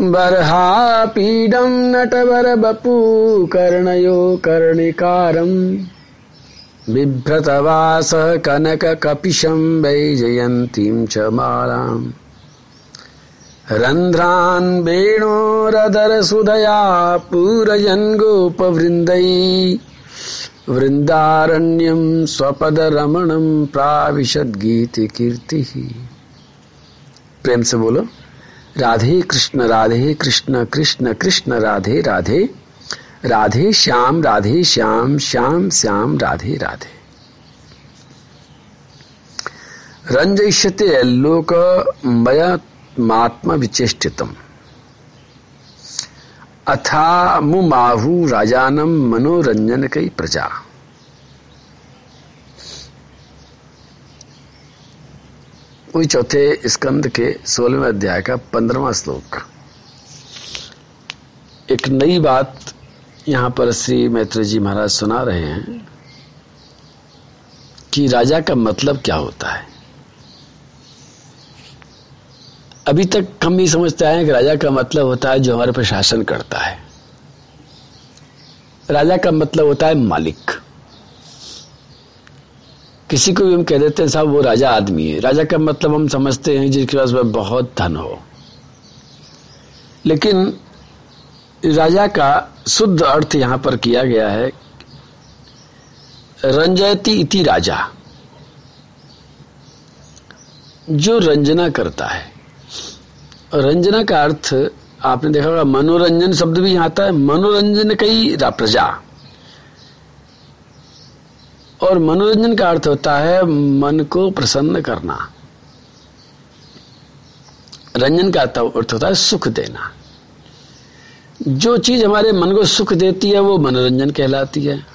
बर्हापीडं नटवरबपू कर्णयो बिभ्रतवासः कनककपिशं वैजयन्तीं च मालाम्। रन्ध्रान् वेणोरदरसुधया पूरयन् गोपवृन्दै। वृन्दारण्यं स्वपदरमणं प्राविशद्गीतिकीर्तिः। प्रेम से बोलो। राधे कृष्ण राधे कृष्ण कृष्ण कृष्ण, राधे राधे। राधे श्याम राधे श्याम श्याम श्याम, राधे राधे। रंजयते लोक मयमात्म विचेष्टितम अथा मुमाहु राजानम मनोरंजन कई प्रजा। वही चौथे स्कंद के सोलहवें अध्याय का पंद्रवा श्लोक एक नई बात यहाँ पर श्री मैत्री जी महाराज सुना रहे हैं कि राजा का मतलब क्या होता है। अभी तक हम ये समझते आए कि राजा का मतलब होता है जो हमारे पर शासन करता है। राजा का मतलब होता है मालिक। किसी को भी हम कह देते हैं, साहब, वो राजा आदमी है। राजा का मतलब हम समझते हैं, जिसके पास बहुत धन हो। लेकिन राजा का शुद्ध अर्थ यहाँ पर किया गया है, रंजयती इति राजा। जो रंजना करता है। रंजना का अर्थ आपने देखा होगा, मनोरंजन शब्द भी यहाँ आता है, मनोरंजन कई प्रजा और मनोरंजन का अर्थ होता है मन को प्रसन्न करना। रंजन का अर्थ होता है सुख देना। जो चीज़ हमारे मन को सुख देती है, वो मनोरंजन कहलाती है।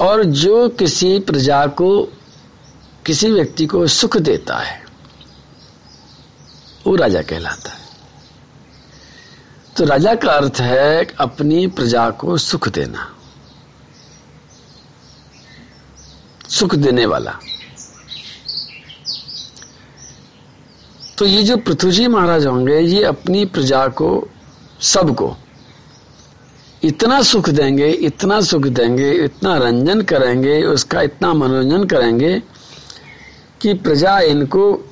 और जो किसी प्रजा को, किसी व्यक्ति को सुख देता है, वो राजा कहलाता है। तो राजा का अर्थ है अपनी प्रजा को सुख देना। सुख देने वाला। तो ये जो पृथ्वी जी महाराज होंगे, ये अपनी प्रजा को, सबको इतना सुख देंगे, इतना सुख देंगे, इतना रंजन करेंगे, उसका इतना मनोरंजन करेंगे कि प्रजा इनको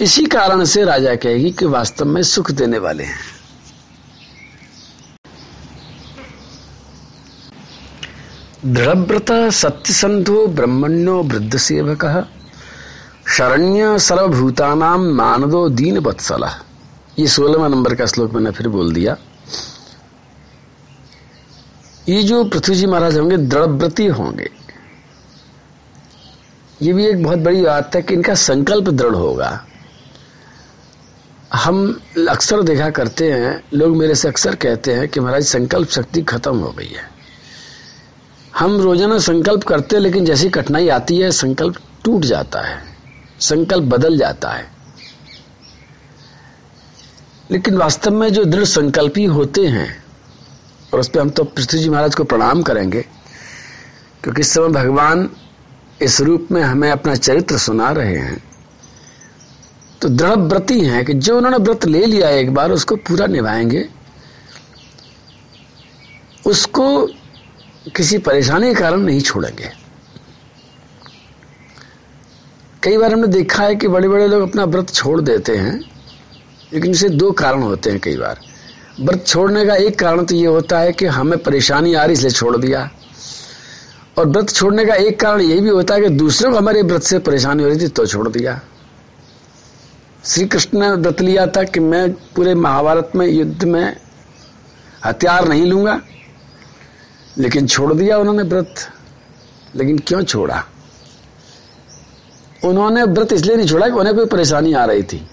इसी कारण से राजा कहेगी कि वास्तव में सुख देने वाले हैं। दृढ़व्रत सत्यसंधो ब्रह्मण्यो वृद्ध सेवक शरण्य सर्वभूतानाम मानदो दीन बत्सल ये सोलहवा नंबर का श्लोक मैंने फिर बोल दिया। ये जो पृथ्वी जी महाराज होंगे, दृढ़व्रती होंगे। ये भी एक बहुत बड़ी बात है कि इनका संकल्प दृढ़ होगा। हम अक्सर देखा करते हैं, लोग मेरे से अक्सर कहते हैं कि महाराज, संकल्प शक्ति खत्म हो गई है। हम रोज़ाना संकल्प करते हैं, लेकिन जैसी कठिनाई आती है, संकल्प टूट जाता है, संकल्प बदल जाता है। लेकिन वास्तव में जो दृढ़ संकल्पी होते हैं, और उस पर हम तो पृथ्वी जी महाराज को प्रणाम करेंगे, क्योंकि इस समय भगवान इस रूप में हमें अपना चरित्र सुना रहे हैं। तो दृढ़ व्रती हैं कि जो उन्होंने व्रत ले लिया एक बार, उसको पूरा निभाएँगे। उसको किसी परेशानी के कारण नहीं छोड़ेंगे। कई बार हमने देखा है कि बड़े बड़े लोग अपना व्रत छोड़ देते हैं, लेकिन इसे दो कारण होते हैं कई बार। व्रत छोड़ने का एक कारण तो ये होता है कि हमें परेशानी आ रही, इसलिए छोड़ दिया। और व्रत छोड़ने का एक कारण यह भी होता है कि दूसरों को हमारे व्रत से परेशानी हो रही थी तो छोड़ दिया। श्री कृष्ण ने व्रत लिया था कि मैं पूरे महाभारत में युद्ध में हथियार नहीं लूँगा। लेकिन छोड़ दिया उन्होंने व्रत। लेकिन क्यों छोड़ा? उन्होंने व्रत इसलिए नहीं छोड़ा कि उन्हें कोई परेशानी आ रही थी।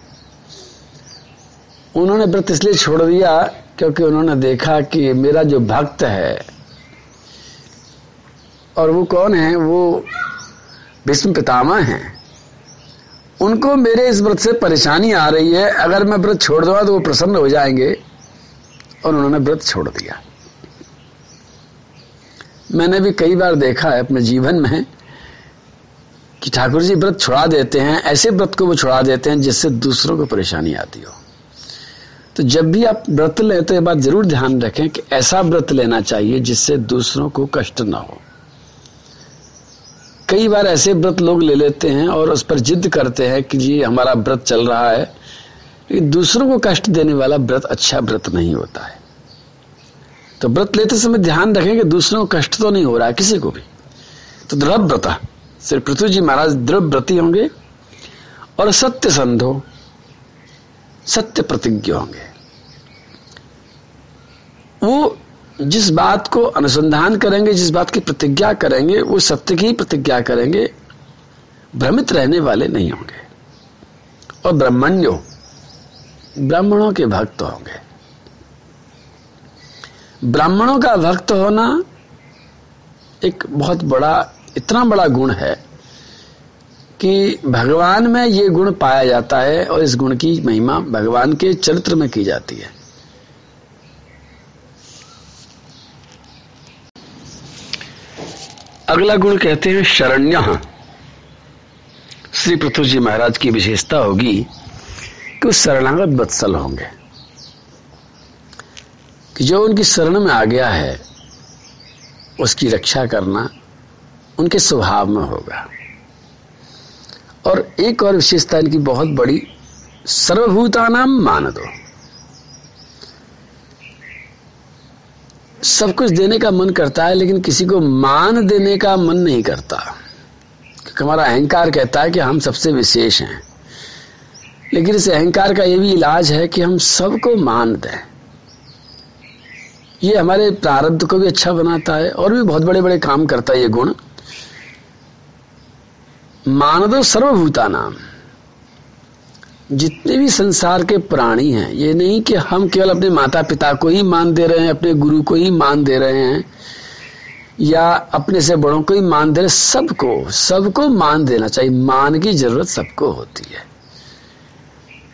उन्होंने व्रत इसलिए छोड़ दिया क्योंकि उन्होंने देखा कि मेरा जो भक्त है, और वो कौन है? वो भीष्म पितामह हैं। उनको मेरे इस व्रत से परेशानी आ रही है। अगर मैं व्रत छोड़ दूँगा तो वो प्रसन्न हो जाएँगे। और उन्होंने व्रत छोड़ दिया। मैंने भी कई बार देखा है अपने जीवन में कि ठाकुर जी व्रत छुड़ा देते हैं, ऐसे व्रत को वो छुड़ा देते हैं जिससे दूसरों को परेशानी आती हो। तो जब भी आप व्रत लें तो ये बात ज़रूर ध्यान रखें कि ऐसा व्रत लेना चाहिए जिससे दूसरों को कष्ट ना हो। कई बार ऐसे व्रत लोग ले लेते हैं और उस पर जिद करते हैं कि जी, हमारा व्रत चल रहा है। लेकिन दूसरों को कष्ट देने वाला व्रत अच्छा व्रत नहीं होता है। तो व्रत लेते समय ध्यान रखें कि दूसरों को कष्ट तो नहीं हो रहा है, किसी को भी। तो दृढ़ व्रता, श्री पृथ्वी जी महाराज दृढ़ व्रती होंगे और सत्य संधो, सत्य प्रतिज्ञ होंगे। वो जिस बात को अनुसंधान करेंगे, जिस बात की प्रतिज्ञा करेंगे, वो सत्य की प्रतिज्ञा करेंगे, भ्रमित रहने वाले नहीं होंगे। और ब्रह्मण्यो, ब्राह्मणों के भक्त होंगे। ब्राह्मणों का भक्त होना एक बहुत बड़ा, इतना बड़ा गुण है कि भगवान में ये गुण पाया जाता है और इस गुण की महिमा भगवान के चरित्र में की जाती है। अगला गुण कहते हैं शरण्य। श्री पृथ्वी जी महाराज की विशेषता होगी कि वो शरणागत बत्सल होंगे। कि जो उनकी शरण में आ गया है, उसकी रक्षा करना उनके स्वभाव में होगा। और एक और विशेषता इनकी बहुत बड़ी सर्वभूता नाम मान दो सब कुछ देने का मन करता है, लेकिन किसी को मान देने का मन नहीं करता। क्योंकि हमारा अहंकार कहता है कि हम सबसे विशेष हैं। लेकिन इस अहंकार का यह भी इलाज है कि हम सबको मान दें। ये हमारे प्रारब्ध को भी अच्छा बनाता है और भी बहुत बड़े बड़े काम करता है ये गुण। मानदो सर्वभूता नाम जितने भी संसार के प्राणी हैं, ये नहीं कि हम केवल अपने माता पिता को ही मान दे रहे हैं, अपने गुरु को ही मान दे रहे हैं, या अपने से बड़ों को ही मान दे रहे सबको सबको मान देना चाहिए। मान की ज़रूरत सबको होती है।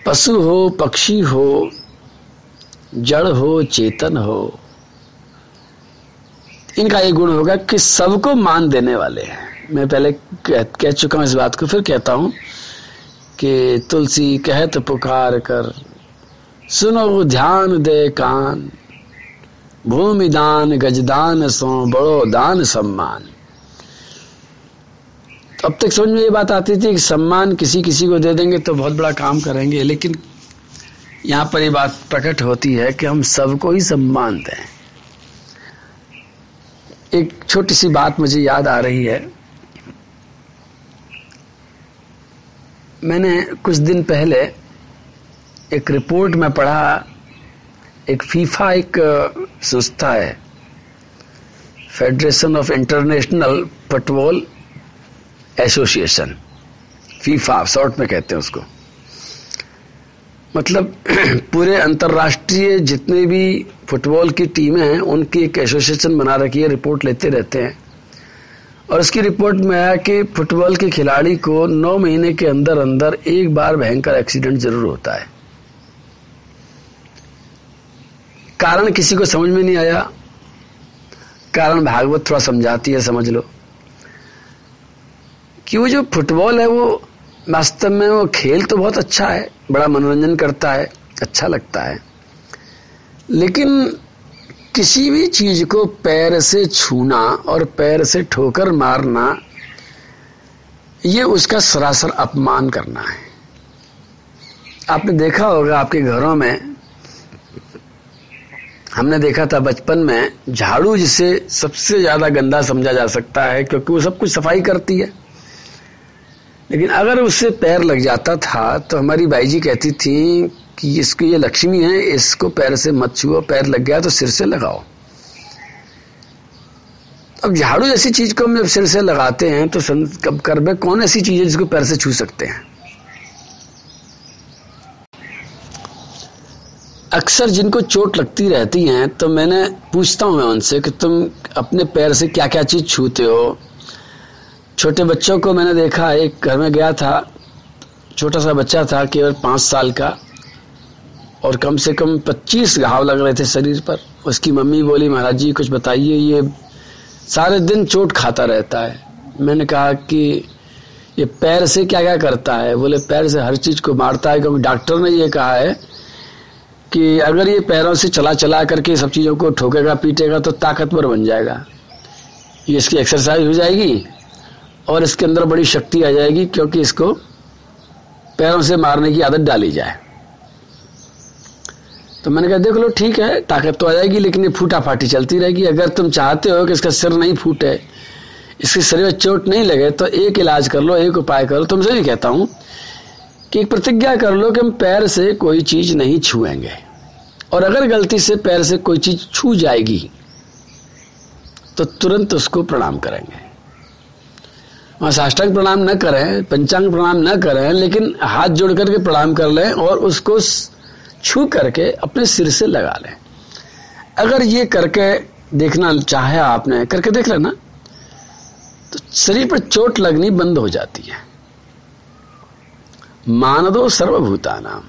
पशु हो, पक्षी हो, जड़ हो, चेतन हो इनका ये गुण होगा कि सबको मान देने वाले हैं। मैं पहले कह, कह चुका हूँ इस बात को फिर कहता हूँ कि तुलसी कहत पुकार कर सुनो ध्यान दे कान भूमि दान गजदान सो बड़ो दान सम्मान। तो अब तक समझ में ये बात आती थी कि सम्मान किसी किसी को दे देंगे तो बहुत बड़ा काम करेंगे लेकिन यहाँ पर ये बात प्रकट होती है कि हम सबको ही सम्मान दें। एक छोटी सी बात मुझे याद आ रही है। मैंने कुछ दिन पहले एक रिपोर्ट में पढ़ा, एक फीफा एक संस्था है federation of international football association FIFA, short में कहते हैं उसको। मतलब पूरे अंतर्राष्ट्रीय जितने भी फुटबॉल की टीमें हैं, उनकी एक एसोसिएशन बना रखी है, रिपोर्ट लेते रहते हैं। और उसकी रिपोर्ट में आया कि फुटबॉल के खिलाड़ी को नौ महीने के अंदर अंदर एक बार भयंकर एक्सीडेंट ज़रूर होता है। कारण किसी को समझ में नहीं आया। कारण भागवत थोड़ा समझाती है, समझ लो। कि वो जो फुटबॉल है, वो वास्तव में वो खेल तो बहुत अच्छा है, बड़ा मनोरंजन करता है अच्छा लगता है। लेकिन किसी भी चीज़ को पैर से छूना और पैर से ठोकर मारना, ये उसका सरासर अपमान करना है। आपने देखा होगा आपके घरों में, हमने देखा था बचपन में, झाड़ू जिसे सबसे ज़्यादा गंदा समझा जा सकता है, क्योंकि वो सब कुछ सफ़ाई करती है। लेकिन अगर उससे पैर लग जाता था तो हमारी बाई जी कहती थी कि इसको ये लक्ष्मी है, इसको पैर से मत छुओ, पैर लग गया तो सिर से लगाओ। अब झाड़ू जैसी चीज़ को हम जब सिर से लगाते हैं तो कब कर में कौन ऐसी चीज़ है जिसको पैर से छू सकते हैं? अक्सर जिनको चोट लगती रहती है तो मैंने पूछता हूँ मैं उनसे कि तुम अपने पैर से क्या क्या चीज़ छूते हो? छोटे बच्चों को मैंने देखा, एक घर में गया था, छोटा सा बच्चा था, केवल पाँच साल का, और कम से कम पच्चीस घाव लग रहे थे शरीर पर। उसकी मम्मी बोली, महाराज जी, कुछ बताइए, ये सारे दिन चोट खाता रहता है। मैंने कहा कि, ये पैर से क्या क्या करता है? बोले, पैर से हर चीज़ को मारता है। क्योंकि डॉक्टर ने ये कहा है कि अगर ये पैरों से चला चला करके सब चीज़ों को ठोकेगा, पीटेगा तो ताकतवर बन जाएगा। ये इसकी एक्सरसाइज हो जाएगी? और इसके अंदर बड़ी शक्ति आ जाएगी क्योंकि इसको पैरों से मारने की आदत डाली जाए। तो मैंने कहा, देख लो, ठीक है, ताकत तो आ जाएगी, लेकिन ये फूटा फाटी चलती रहेगी। अगर तुम चाहते हो कि इसका सिर नहीं फूटे, इसके शरीर में चोट नहीं लगे तो एक इलाज कर लो, एक उपाय कर लो। तुमसे भी कहता हूँ कि एक प्रतिज्ञा कर लो कि हम पैर से कोई चीज़ नहीं छुएँगे। और अगर गलती से पैर से कोई चीज़ छू जाएगी तो तुरंत उसको प्रणाम करेंगे। वहाँ साष्टांग प्रणाम न करें, पंचांग प्रणाम न करें, लेकिन हाथ जोड़ करके प्रणाम कर लें और उसको छू करके अपने सिर से लगा लें। अगर ये करके देखना चाहे आपने, करके देख लेना तो शरीर पर चोट लगनी बंद हो जाती है। मान दो सर्वभूता नाम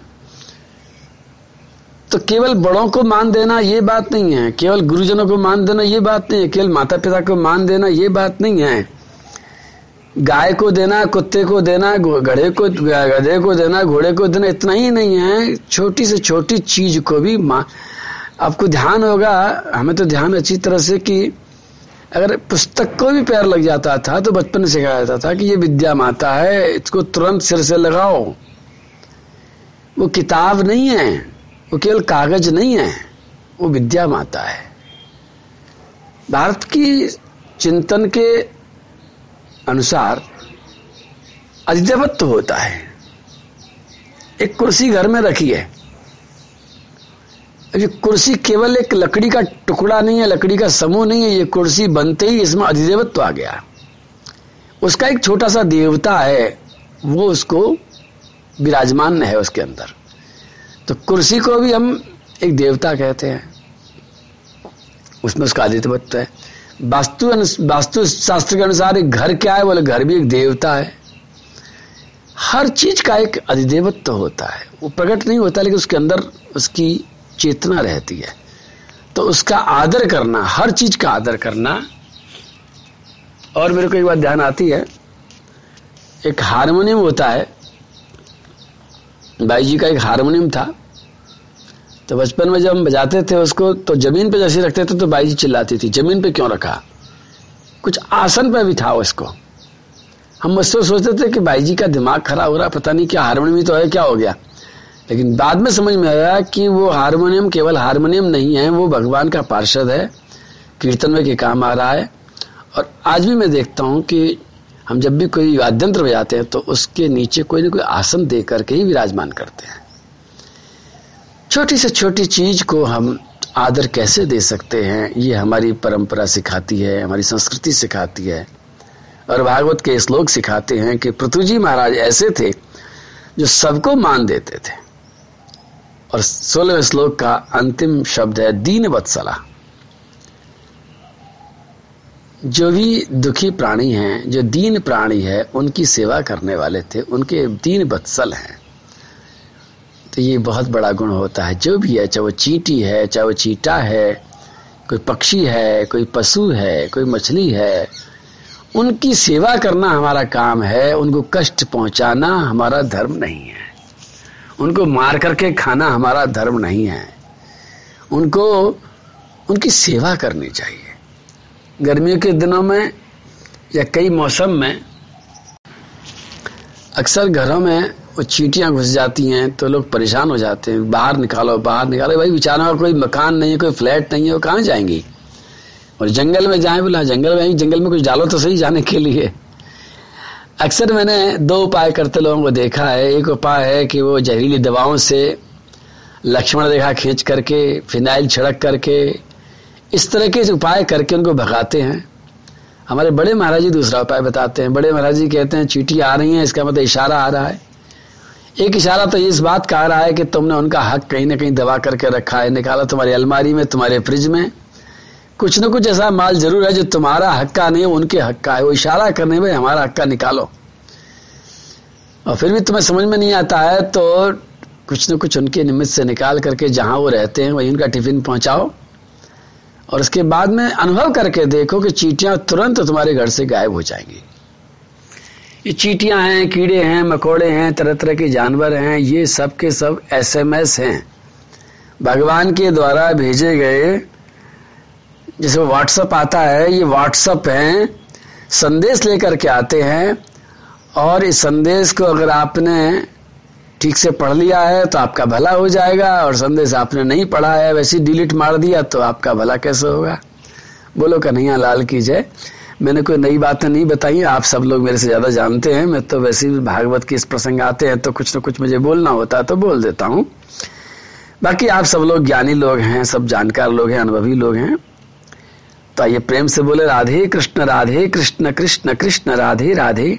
तो केवल बड़ों को मान देना ये बात नहीं है, केवल गुरुजनों को मान देना ये बात नहीं है, केवल माता पिता को मान देना ये बात नहीं है। गाय को देना, कुत्ते को देना गधे को गधे को देना, घोड़े को देना, इतना ही नहीं है। छोटी से छोटी चीज़ को भी आपको ध्यान होगा, हमें तो ध्यान अच्छी तरह से कि अगर पुस्तक को भी पैर लग जाता था तो बचपन से कहा जाता था कि ये विद्या माता है, इसको तुरंत सिर से लगाओ। वो किताब नहीं है, वो केवल कागज़ नहीं है, वो विद्या माता है। भारत की चिंतन के अनुसार अधिदेवत्व होता है। एक कुर्सी घर में रखी है। ये कुर्सी केवल एक लकड़ी का टुकड़ा नहीं है, लकड़ी का समूह नहीं है, ये कुर्सी बनते ही इसमें अधिदेवत्व आ गया। उसका एक छोटा सा देवता है, वो उसको विराजमान है उसके अंदर। तो कुर्सी को भी हम एक देवता कहते हैं। उसमें उसका अधिदेवत्व है। वास्तु वास्तु शास्त्र के अनुसार एक घर क्या है? बोले, घर भी एक देवता है। हर चीज़ का एक अधिदेवत्व तो होता है। वो प्रकट नहीं होता, लेकिन उसके अंदर उसकी चेतना रहती है। तो उसका आदर करना, हर चीज़ का आदर करना। और मेरे को एक बात ध्यान आती है, एक हारमोनियम होता है। भाई जी का एक हारमोनियम था। तो बचपन में जब हम बजाते थे उसको तो ज़मीन पे जैसे रखते थे तो बाई जी चिल्लाती थी, ज़मीन पे क्यों रखा? कुछ आसन पे था उसको। हम मुझसे सोचते थे कि भाई जी का दिमाग खराब हो रहा, पता नहीं क्या हारमोनियम तो है, क्या हो गया? लेकिन बाद में समझ में आया कि वो हारमोनियम केवल हारमोनियम नहीं है, वो भगवान का पार्षद है, कीर्तन में के काम आ रहा है। और आज भी मैं देखता हूँ कि हम जब भी कोई वाद्यंत्र बजाते हैं तो उसके नीचे कोई ना कोई आसन दे करके ही विराजमान करते हैं। छोटी से छोटी चीज़ को हम आदर कैसे दे सकते हैं, ये हमारी परंपरा सिखाती है, हमारी संस्कृति सिखाती है। और भागवत के श्लोक सिखाते हैं कि पृथ्वी जी महाराज ऐसे थे जो सबको मान देते थे। और सोलह श्लोक का अंतिम शब्द है, दीन वत्सला। जो भी दुखी प्राणी हैं, जो दीन प्राणी है, उनकी सेवा करने वाले थे, उनके दीन वत्सल हैं। तो ये बहुत बड़ा गुण होता है। जो भी है, चाहे वो चींटी है, चाहे वो चीटा है, कोई पक्षी है, कोई पशु है, कोई मछली है, उनकी सेवा करना हमारा काम है, उनको कष्ट पहुंचाना हमारा धर्म नहीं है। उनको मार करके खाना हमारा धर्म नहीं है। उनको, उनकी सेवा करनी चाहिए। गर्मियों के दिनों में या कई मौसम में अक्सर घरों में वो चीटियाँ घुस जाती हैं तो लोग परेशान हो जाते हैं। बाहर निकालो बाहर निकालो। भाई बेचारा कोई मकान नहीं है, कोई फ्लैट नहीं है, वो कहाँ जाएँगी? और जंगल में जाए बोला, जंगल में जंगल में कुछ डालो तो सही जाने के लिए। अक्सर मैंने दो उपाय करते लोगों को देखा है। एक उपाय है कि वो जहरीली दवाओं से लक्ष्मण रेखा खींच करके, फिनाइल छिड़क करके, इस तरह के उपाय करके उनको भगाते हैं। हमारे बड़े महाराज जी दूसरा उपाय बताते हैं। बड़े महाराज जी कहते हैं, चीटी आ रही है, इसका मतलब इशारा आ रहा है। एक इशारा तो इस बात का आ रहा है कि तुमने उनका हक कहीं ना कहीं दबा करके रखा है। निकाला तुम्हारी अलमारी में, तुम्हारे फ्रिज में। कुछ न कुछ ऐसा माल ज़रूर है जो तुम्हारा हक का नहीं उनके हक का है। वो इशारा करने में हमारा हक का निकालो। और फिर भी तुम्हें समझ में नहीं आता है तो कुछ न कुछ उनके निमित्त से निकाल करके जहाँ वो रहते हैं, वहीं उनका टिफ़िन पहुंचाओ। और उसके बाद में अनुभव करके देखो कि चीटियाँ तुरंत तुम्हारे घर से गायब हो जाएँगी। ये चीटियाँ हैं, कीड़े हैं, मकोड़े हैं तरह तरह के जानवर हैं, ये सब के सब एसएमएस हैं। भगवान के द्वारा भेजे गए जैसे व्हाट्सअप आता है, ये व्हाट्सअप हैं, संदेश लेकर के आते हैं, और इस संदेश को अगर आपने ठीक से पढ़ लिया है तो आपका भला हो जाएगा और संदेश आपने नहीं पढ़ा है, वैसे डिलीट मार दिया तो आपका भला कैसे होगा? बोलो कन्हैया लाल की जय। मैंने कोई नई बात नहीं बताई, आप सब लोग मेरे से ज़्यादा जानते हैं, मैं तो वैसे भी भागवत के इस प्रसंग आते हैं तो कुछ ना कुछ मुझे बोलना होता है तो बोल देता हूँ। बाकी आप सब लोग ज्ञानी लोग हैं, सब जानकार लोग हैं, अनुभवी लोग हैं। तो आइए प्रेम से बोले, राधे कृष्ण राधे कृष्ण कृष्ण कृष्ण, राधे राधे।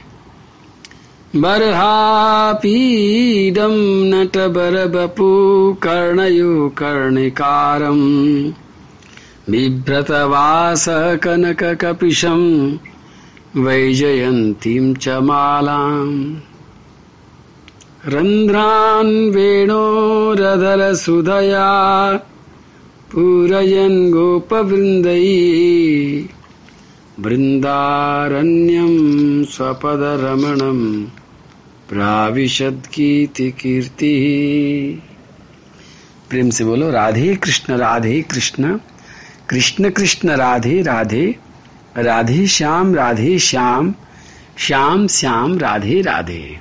बर्हापीडं नटबरबपु कर्णयो कर्णिकारम् बिभ्रतवासकनककपिशं वैजयन्तीं च मालाम्। रन्ध्रान् वेणोरधरसुधया पूरयन् गोपवृन्दै। वृन्दारण्यं स्वपदरमणम्। प्राविशद्गीतिकीर्तिः। प्रेम से बोलो, राधे कृष्ण राधे कृष्ण कृष्ण कृष्ण, राधे राधे राधे श्याम राधे श्याम श्याम श्याम, राधे राधे।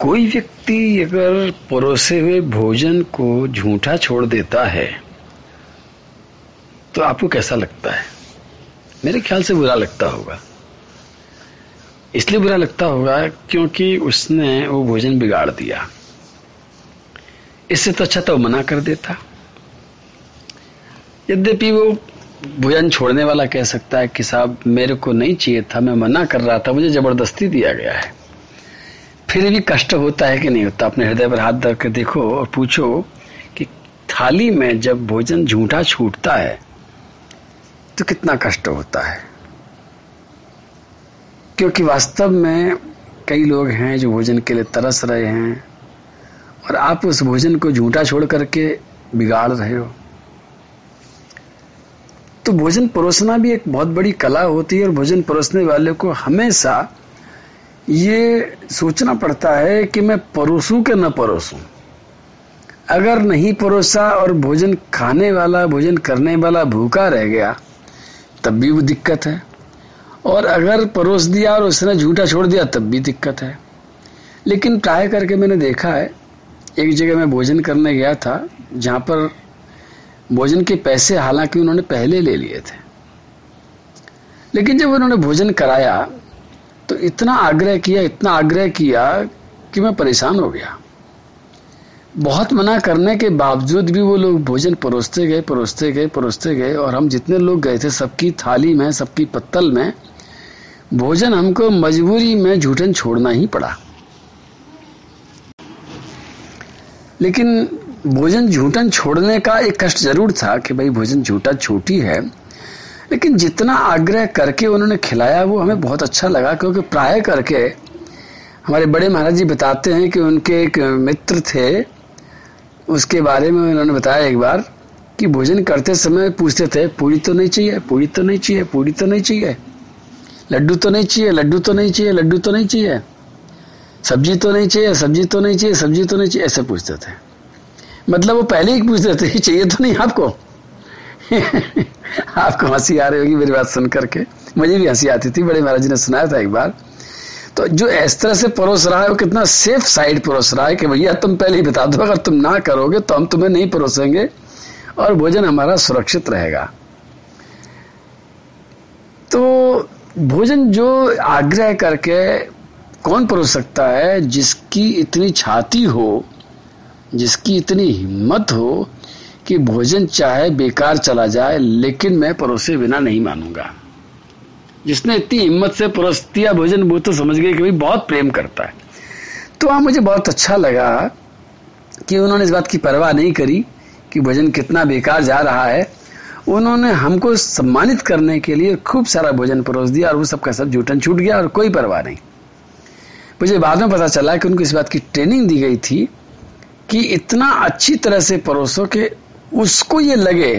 कोई व्यक्ति अगर परोसे हुए भोजन को झूठा छोड़ देता है तो आपको कैसा लगता है? मेरे ख्याल से बुरा लगता होगा। इसलिए बुरा लगता होगा क्योंकि उसने वो भोजन बिगाड़ दिया। इससे तो अच्छा तो मना कर देता। यद्यपि वो भोजन छोड़ने वाला कह सकता है कि साहब, मेरे को नहीं चाहिए था, मैं मना कर रहा था, मुझे ज़बरदस्ती दिया गया है। फिर भी कष्ट होता है कि नहीं होता? अपने हृदय पर हाथ धर के देखो और पूछो कि थाली में जब भोजन झूठा छूटता है तो कितना कष्ट होता है? क्योंकि वास्तव में कई लोग हैं जो भोजन के लिए तरस रहे हैं और आप उस भोजन को झूठा छोड़ करके बिगाड़ रहे हो। तो भोजन परोसना भी एक बहुत बड़ी कला होती है और भोजन परोसने वाले को हमेशा ये सोचना पड़ता है कि मैं परोसूं कि न परोसूं। अगर नहीं परोसा और भोजन खाने वाला, भोजन करने वाला भूखा रह गया, तब भी वो दिक्कत है। और अगर परोस दिया और उसने झूठा छोड़ दिया, तब भी दिक्कत है। लेकिन ट्राई करके मैंने देखा है, एक जगह मैं भोजन करने गया था, जहाँ पर भोजन के पैसे हालाँकि उन्होंने पहले ले लिए थे। लेकिन जब उन्होंने भोजन कराया तो इतना आग्रह किया, इतना आग्रह किया कि मैं परेशान हो गया। बहुत मना करने के बावजूद भी वो लोग भोजन परोसते गए परोसते गए परोसते गए, और हम जितने लोग गए थे, सबकी थाली में, सबकी पत्तल में भोजन हमको मजबूरी में झूठन छोड़ना ही पड़ा। लेकिन भोजन झूठन छोड़ने का एक कष्ट ज़रूर था कि भाई भोजन झूठा छोटी है। लेकिन जितना आग्रह करके उन्होंने खिलाया, वो हमें बहुत अच्छा लगा, क्योंकि प्राय करके हमारे बड़े महाराज जी बताते हैं कि उनके एक मित्र थे। उसके बारे में उन्होंने बताया एक बार कि भोजन करते समय पूछते थे, पूरी तो नहीं चाहिए, पूरी तो नहीं चाहिए, पूरी तो नहीं चाहिए। लड्डू तो नहीं चाहिए, लड्डू तो नहीं चाहिए, लड्डू तो नहीं चाहिए। सब्ज़ी तो नहीं चाहिए, सब्ज़ी तो नहीं चाहिए, सब्ज़ी तो नहीं चाहिए, ऐसे पूछते थे मतलब वो पहले ही पूछते थे चाहिए तो नहीं आपको? आपको हँसी आ रही होगी मेरी बात सुन करके। मुझे भी हँसी आती थी, बड़े महाराज ने सुनाया था एक बार। तो जो इस तरह से परोस रहा है, वो कितना सेफ़ साइड परोस रहा है कि भैया, तुम पहले ही बता दो, अगर तुम ना करोगे तो हम तुम्हें नहीं परोसेंगे और भोजन हमारा सुरक्षित रहेगा। तो भोजन जो आग्रह करके कौन परोस सकता है, जिसकी इतनी छाती हो, जिसकी इतनी हिम्मत हो कि भोजन चाहे बेकार चला जाए, लेकिन मैं परोसे बिना नहीं मानूँगा। जिसने इतनी हिम्मत से परोस दिया भोजन, वो तो समझ गए कि बहुत प्रेम करता है। तो वहाँ मुझे बहुत अच्छा लगा कि उन्होंने इस बात की परवाह नहीं करी कि भोजन कितना बेकार जा रहा है। उन्होंने हमको सम्मानित करने के लिए खूब सारा भोजन परोस दिया और वो सबका सब जूठन छूट गया और कोई परवाह नहीं। मुझे बाद में पता चला कि उनको इस बात की ट्रेनिंग दी गई थी कि इतना अच्छी तरह से परोसो कि उसको ये लगे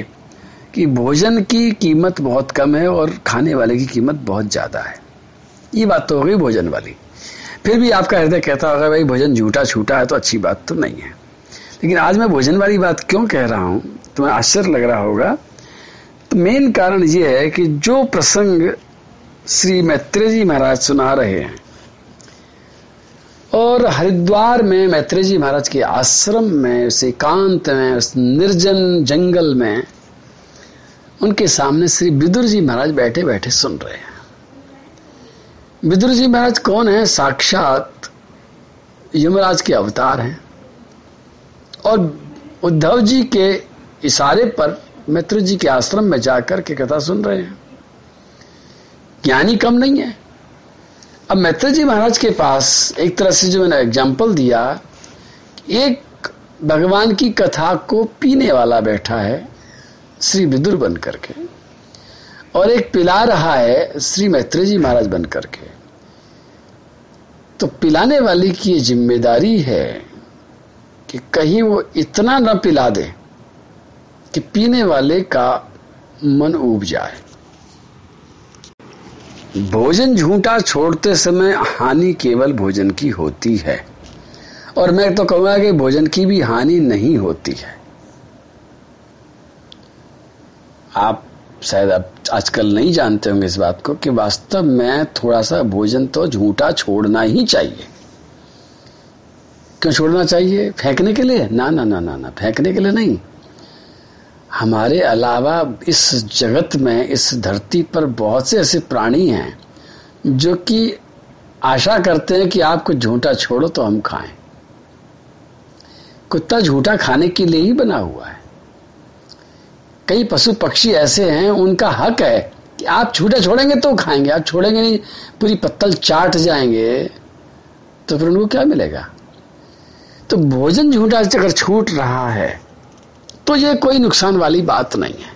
कि भोजन की कीमत बहुत कम है और खाने वाले की कीमत बहुत ज़्यादा है। ये बात तो हो गई भोजन वाली। फिर भी आपका हृदय कहता होगा, भाई, भोजन झूठा छूटा है तो अच्छी बात तो नहीं है। लेकिन आज मैं भोजन वाली बात क्यों कह रहा हूँ, तुम्हें आश्चर्य लग रहा होगा मेन कारण यह है कि जो प्रसंग श्री मैत्रेय जी महाराज सुना रहे हैं, और हरिद्वार में मैत्रेय जी महाराज के आश्रम में, उस एकांत में, उस निर्जन जंगल में, उनके सामने श्री विदुर जी महाराज बैठे बैठे सुन रहे हैं। विदुर जी महाराज कौन है? साक्षात यमराज के अवतार हैं। और उद्धव जी के इशारे पर मित्र जी के आश्रम में जाकर के कथा सुन रहे हैं। ज्ञानी कम नहीं है। अब मैत्र जी महाराज के पास एक तरह से जो मैंने एग्ज़ाम्पल दिया, एक भगवान की कथा को पीने वाला बैठा है, श्री विदुर बन करके और एक पिला रहा है, श्री मैत्री जी महाराज बन करके तो पिलाने वाले की ज़िम्मेदारी है कि कहीं वो इतना न पिला दे। कि पीने वाले का मन उब जाए। भोजन झूठा छोड़ते समय हानि केवल भोजन की होती है। और मैं तो कहूँगा कि भोजन की भी हानि नहीं होती है। आप शायद आप आजकल नहीं जानते होंगे इस बात को कि वास्तव में थोड़ा सा भोजन तो झूठा छोड़ना ही चाहिए। क्यों छोड़ना चाहिए? फेंकने के लिए? ना ना ना ना ना, फेंकने के लिए नहीं। हमारे अलावा इस जगत में, इस धरती पर बहुत से ऐसे प्राणी हैं, जो कि आशा करते हैं कि आप कुछ झूठा छोड़ो तो हम खाएँ। कुत्ता झूठा खाने के लिए ही बना हुआ है। कई पशु पक्षी ऐसे हैं, उनका हक है कि आप झूठा छोड़ेंगे तो खाएँगे, आप छोड़ेंगे नहीं, पूरी पत्तल चाट जाएँगे तो फिर उनको क्या मिलेगा? तो भोजन झूठा अगर छूट रहा है तो ये कोई नुकसान वाली बात नहीं है।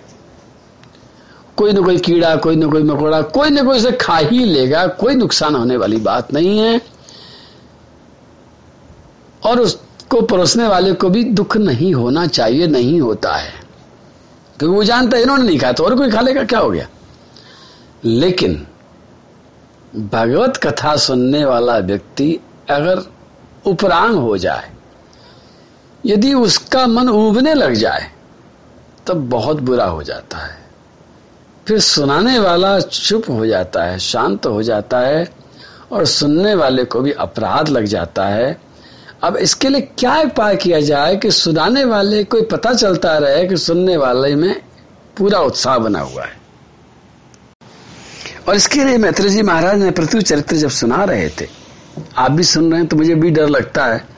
कोई ना कोई कीड़ा, कोई ना कोई मकोड़ा, कोई ना कोई इसे खा ही लेगा, कोई नुकसान होने वाली बात नहीं है। और उसको परोसने वाले को भी दुख नहीं होना चाहिए, नहीं होता है। क्योंकि वो जानता है, इन्होंने नहीं खाया तो और कोई खा लेगा, क्या हो गया? लेकिन भगवत कथा सुनने वाला व्यक्ति अगर उपरांग हो जाए यदि उसका मन उबने लग जाए, तब बहुत बुरा हो जाता है। फिर सुनाने वाला चुप हो जाता है, शांत हो जाता है, और सुनने वाले को भी अपराध लग जाता है। अब इसके लिए क्या उपाय किया जाए कि सुनाने वाले को पता चलता रहे कि सुनने वाले में पूरा उत्साह बना हुआ है। और इसके लिए मैत्री जी महाराज ने पृथ्वी चरित्र जब सुना रहे थे, आप भी सुन रहे हैं तो मुझे भी डर लगता है।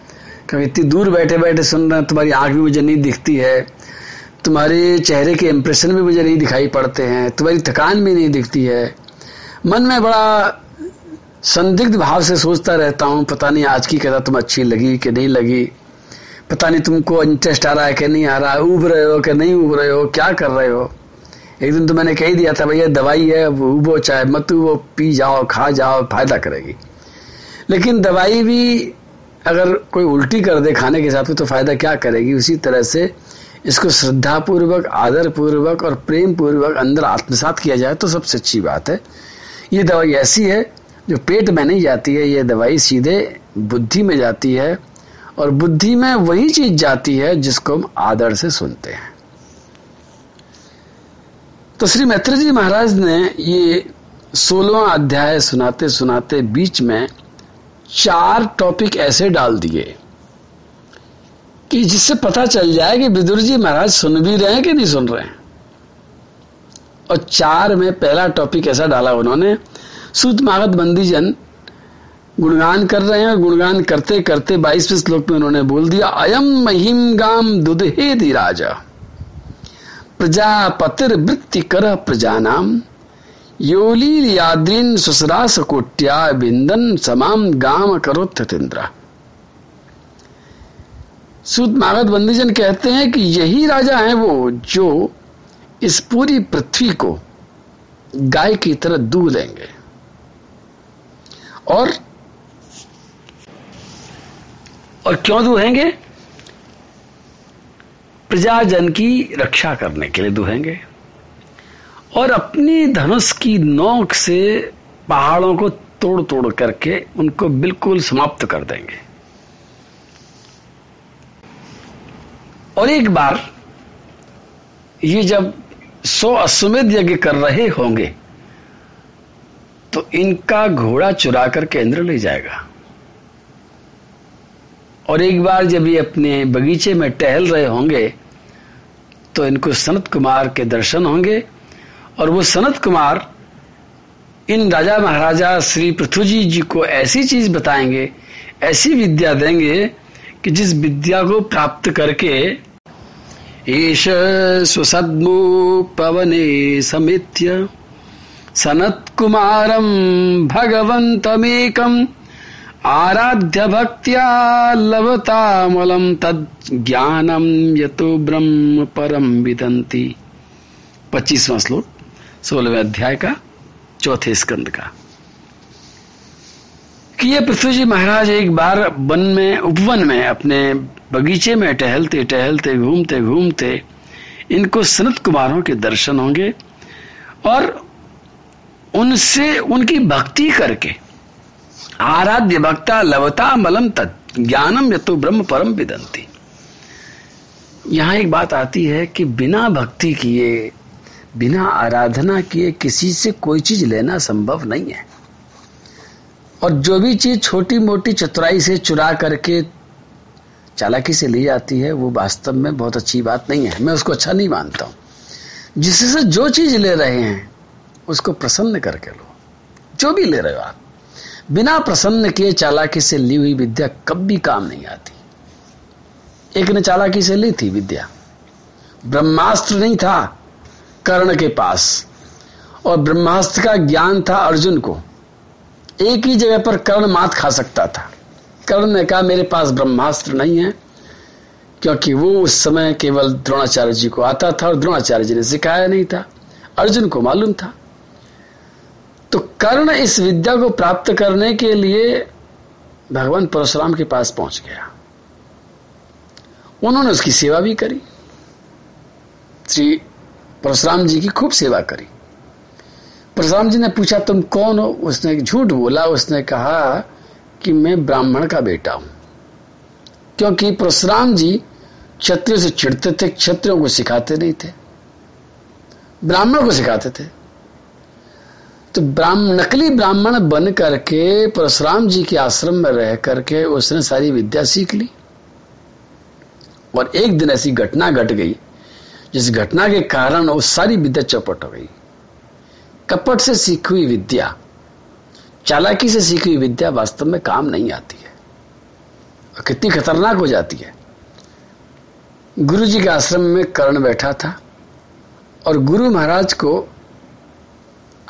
क्योंकि इतनी दूर बैठे बैठे सुन रहे तुम्हारी आँख भी मुझे नहीं दिखती है। तुम्हारे चेहरे के इंप्रेशन भी मुझे नहीं दिखाई पड़ते हैं। तुम्हारी थकान भी नहीं दिखती है। मन में बड़ा संदिग्ध भाव से सोचता रहता हूँ, पता नहीं आज की कथा तुम अच्छी लगी कि नहीं लगी। पता नहीं तुमको इंटरेस्ट आ रहा है कि नहीं आ रहा है उब रहे हो कि नहीं उब रहे हो, क्या कर रहे हो? एक दिन तो मैंने कह दिया था, भैया, दवाई है, वो उबो चाहे मत वो पी जाओ, खा जाओ, फ़ायदा करेगी। लेकिन दवाई भी अगर कोई उल्टी कर दे खाने के हिसाब साथ तो फ़ायदा क्या करेगी? उसी तरह से इसको श्रद्धा पूर्वक आदर पूर्वक और प्रेम पूर्वक अंदर आत्मसात किया जाए तो सबसे अच्छी बात है। ये दवाई ऐसी है, जो पेट में नहीं जाती है, ये दवाई सीधे बुद्धि में जाती है और बुद्धि में वही चीज़ जाती है, जिसको हम आदर से सुनते हैं। तो श्री मैत्री जी महाराज ने ये सोलवा अध्याय सुनाते सुनाते बीच में चार टॉपिक ऐसे डाल दिए कि जिससे पता चल जाए कि विदुर जी महाराज सुन भी रहे हैं कि नहीं सुन रहे हैं। और चार में पहला टॉपिक ऐसा डाला उन्होंने, सूत मागत बंदी जन, गुणगान कर रहे हैं, गुणगान करते करते बाईसवें श्लोक में उन्होंने बोल दिया, अयम महिम गाम दुदहे राजा, प्रजापतिर वृत्ति कर प्रजानाम योलील याद्रीन सुसरा सकोट्या बिंदन समाम गाम करो तथिंद्रा सूत मागत बंदीजन कहते हैं कि यही राजा है वो जो इस पूरी पृथ्वी को गाय की तरह दू देंगे और और क्यों दुहेंगे? प्रजाजन की रक्षा करने के लिए दुहेंगे। और अपनी धनुष की नोक से पहाड़ों को तोड़ तोड़ करके उनको बिल्कुल समाप्त कर देंगे। और एक बार ये जब सो अश्वमेध यज्ञ कर रहे होंगे तो इनका घोड़ा चुरा करके इंद्र ले जाएगा। और एक बार जब ये अपने बगीचे में टहल रहे होंगे तो इनको सनत कुमार के दर्शन होंगे और वो सनत कुमार इन राजा महाराजा श्री पृथ्वी जी जी को ऐसी चीज़ बताएँगे, ऐसी विद्या देंगे कि जिस विद्या को प्राप्त करके ईश स्वसद्मु पवने समित्य, सनत कुमारम भगवंतमेकम आराध्य भक्त्या लभतामलम तद ज्ञानम यतो ब्रह्म परम विदंती पच्चीसवां श्लोक। सोलहवें अध्याय का चौथे स्कंद का। कि ये पृथ्वी जी महाराज एक बार वन में, उपवन में, अपने बगीचे में टहलते टहलते, घूमते घूमते, इनको सनत कुमारों के दर्शन होंगे और उनसे, उनकी भक्ति करके आराध्य भक्ता लवता मलम तत्, ज्ञानम यतो ब्रह्म परम विदंती। यहाँ एक बात आती है कि बिना भक्ति किए बिना आराधना किए किसी से कोई चीज़ लेना संभव नहीं है। और जो भी चीज़ छोटी मोटी चतुराई से चुरा करके चालाकी से ली जाती है, वो वास्तव में बहुत अच्छी बात नहीं है। मैं उसको अच्छा नहीं मानता हूँ। जिससे जो चीज़ ले रहे हैं, उसको प्रसन्न करके लो। जो भी ले रहे हो आप। बिना प्रसन्न किए चालाकी से ली हुई विद्या कभी काम नहीं आती। एक ने चालाकी से ली थी विद्या। ब्रह्मास्त्र नहीं था। कर्ण के पास। और ब्रह्मास्त्र का ज्ञान था अर्जुन को। एक ही जगह पर कर्ण मात खा सकता था। कर्ण ने कहा, मेरे पास ब्रह्मास्त्र नहीं है, क्योंकि वो उस समय केवल द्रोणाचार्य जी को आता था और द्रोणाचार्य जी ने सिखाया नहीं था। अर्जुन को मालूम था। तो कर्ण इस विद्या को प्राप्त करने के लिए भगवान परशुराम के पास पहुँच गया। उन्होंने उसकी सेवा भी करी। श्री परशुराम जी की खूब सेवा करी। परशुराम जी ने पूछा, तुम कौन हो? उसने झूठ बोला। उसने कहा कि मैं ब्राह्मण का बेटा हूँ। क्योंकि परशुराम जी क्षत्रियो से चिढ़ते थे, क्षत्रियों को सिखाते नहीं थे। ब्राह्मण को सिखाते थे। तो ब्राह्मण नकली ब्राह्मण बन करके परशुराम जी के आश्रम में रह करके उसने सारी विद्या सीख ली। और एक दिन ऐसी घटना घट गट गई। जिस घटना के कारण वो सारी विद्या चौपट हो गई। कपट से सीखी हुई विद्या, चालाकी से सीखी हुई विद्या वास्तव में काम नहीं आती है। और कितनी खतरनाक हो जाती है। गुरु जी के आश्रम में कर्ण बैठा था और गुरु महाराज को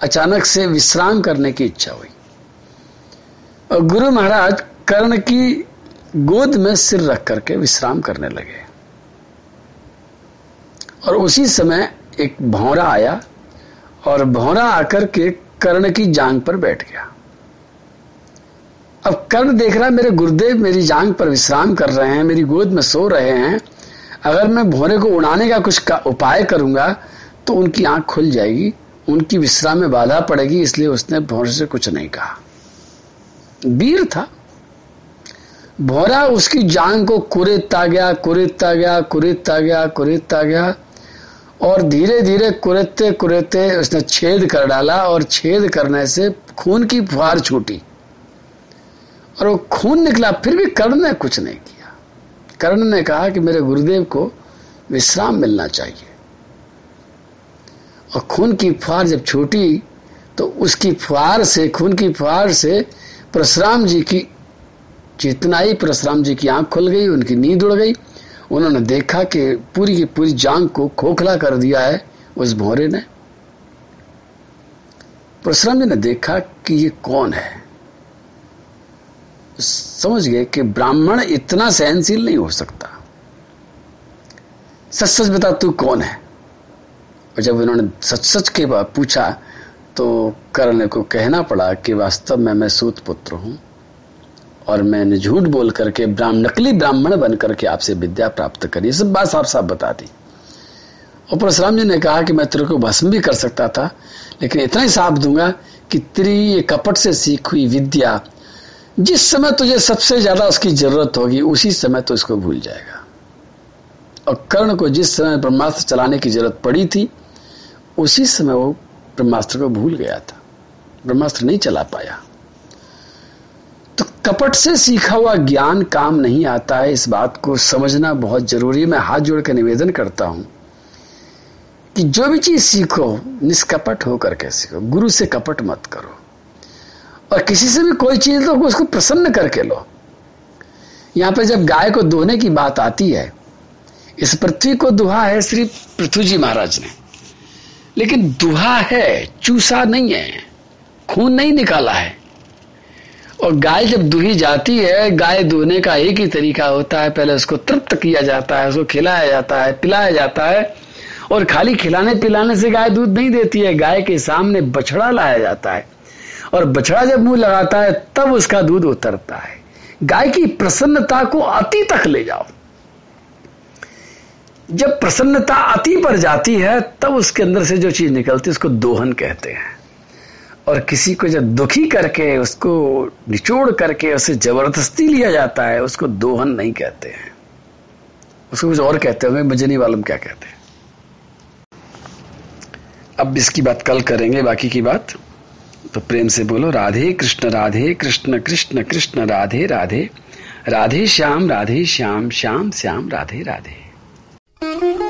अचानक से विश्राम करने की इच्छा हुई। और गुरु महाराज कर्ण की गोद में सिर रख करके विश्राम करने लगे। और उसी समय एक भौरा आया और भौरा आकर के कर्ण की जांग पर बैठ गया। अब कर्ण देख रहा मेरे गुरुदेव मेरी जांग पर विश्राम कर रहे हैं, मेरी गोद में सो रहे हैं, अगर मैं भौरे को उड़ाने का कुछ का उपाय करूँगा तो उनकी आँख खुल जाएगी, उनकी विश्राम में बाधा पड़ेगी, इसलिए उसने भौरे से कुछ नहीं कहा। वीर था। भौरा उसकी जांग को कुरेदता गया कुरेदता गया कुरेदता गया कुरेदता गया और धीरे धीरे कुरेते कुरेते उसने छेद कर डाला और छेद करने से खून की फुहार छूटी। और वो खून निकला, फिर भी कर्ण ने कुछ नहीं किया। कर्ण ने कहा कि मेरे गुरुदेव को विश्राम मिलना चाहिए। और खून की फुहार जब छूटी तो उसकी फुहार से, खून की फुहार से परशुराम जी की चेतना ही परशुराम जी की आँख खुल गई, उनकी नींद उड़ गई। उन्होंने देखा कि पूरी की पूरी जांग को खोखला कर दिया है उस भोरे ने। परशुराम जी ने देखा कि ये कौन है। समझ गए कि ब्राह्मण इतना सहनशील नहीं हो सकता। सच सच बता तू कौन है? और जब उन्होंने सच सच के पूछा तो कर्ण को कहना पड़ा कि वास्तव में मैं सूत पुत्र हूँ। और मैंने झूठ बोल करके ब्राह्मण नकली ब्राह्मण बन करके आपसे विद्या प्राप्त करी। सब बात साफ़ साफ़ बता दी। और परशुराम जी ने कहा कि मैं तेरे को भस्म भी कर सकता था, लेकिन इतना ही साफ़ दूँगा कि तेरी ये कपट से सीख हुई विद्या, जिस समय तुझे सबसे ज़्यादा उसकी ज़रूरत होगी, उसी समय तो इसको भूल जाएगा। और कर्ण को जिस समय ब्रह्मास्त्र चलाने की ज़रूरत पड़ी थी, उसी समय वो ब्रह्मास्त्र को भूल गया था। ब्रह्मास्त्र नहीं चला पाया। कपट से सीखा हुआ ज्ञान काम नहीं आता है। इस बात को समझना बहुत ज़रूरी है। मैं हाथ जोड़ कर निवेदन करता हूँ कि जो भी चीज़ सीखो, निष्कपट होकर के सीखो। गुरु से कपट मत करो। और किसी से भी कोई चीज़ लो, उसको प्रसन्न करके लो। यहाँ पर जब गाय को दोहने की बात आती है, इस पृथ्वी को दुहा है श्री पृथ्वी जी महाराज ने। लेकिन दुहा है, चूसा नहीं है, खून नहीं निकाला है। और गाय जब दुही जाती है, गाय दुहने का एक ही तरीका होता है। पहले उसको तृप्त किया जाता है, उसको खिलाया जाता है, पिलाया जाता है और खाली खिलाने पिलाने से गाय दूध नहीं देती है, गाय के सामने बछड़ा लाया जाता है। और बछड़ा जब मुँह लगाता है, तब उसका दूध उतरता है। गाय की प्रसन्नता को अति तक ले जाओ। जब प्रसन्नता अति पर जाती है, तब उसके अंदर से जो चीज़ निकलती है, उसको दोहन कहते हैं। और किसी को जब दुखी करके, उसको निचोड़ करके, उसे ज़बरदस्ती लिया जाता है, उसको दोहन नहीं कहते हैं। उसको कुछ और कहते होंगे, मुझे नहीं मालूम क्या कहते हैं। अब इसकी बात कल करेंगे, बाकी की बात। तो प्रेम से बोलो, राधे कृष्ण राधे कृष्ण कृष्ण कृष्ण, राधे राधे। राधे श्याम राधे श्याम श्याम श्याम, राधे राधे।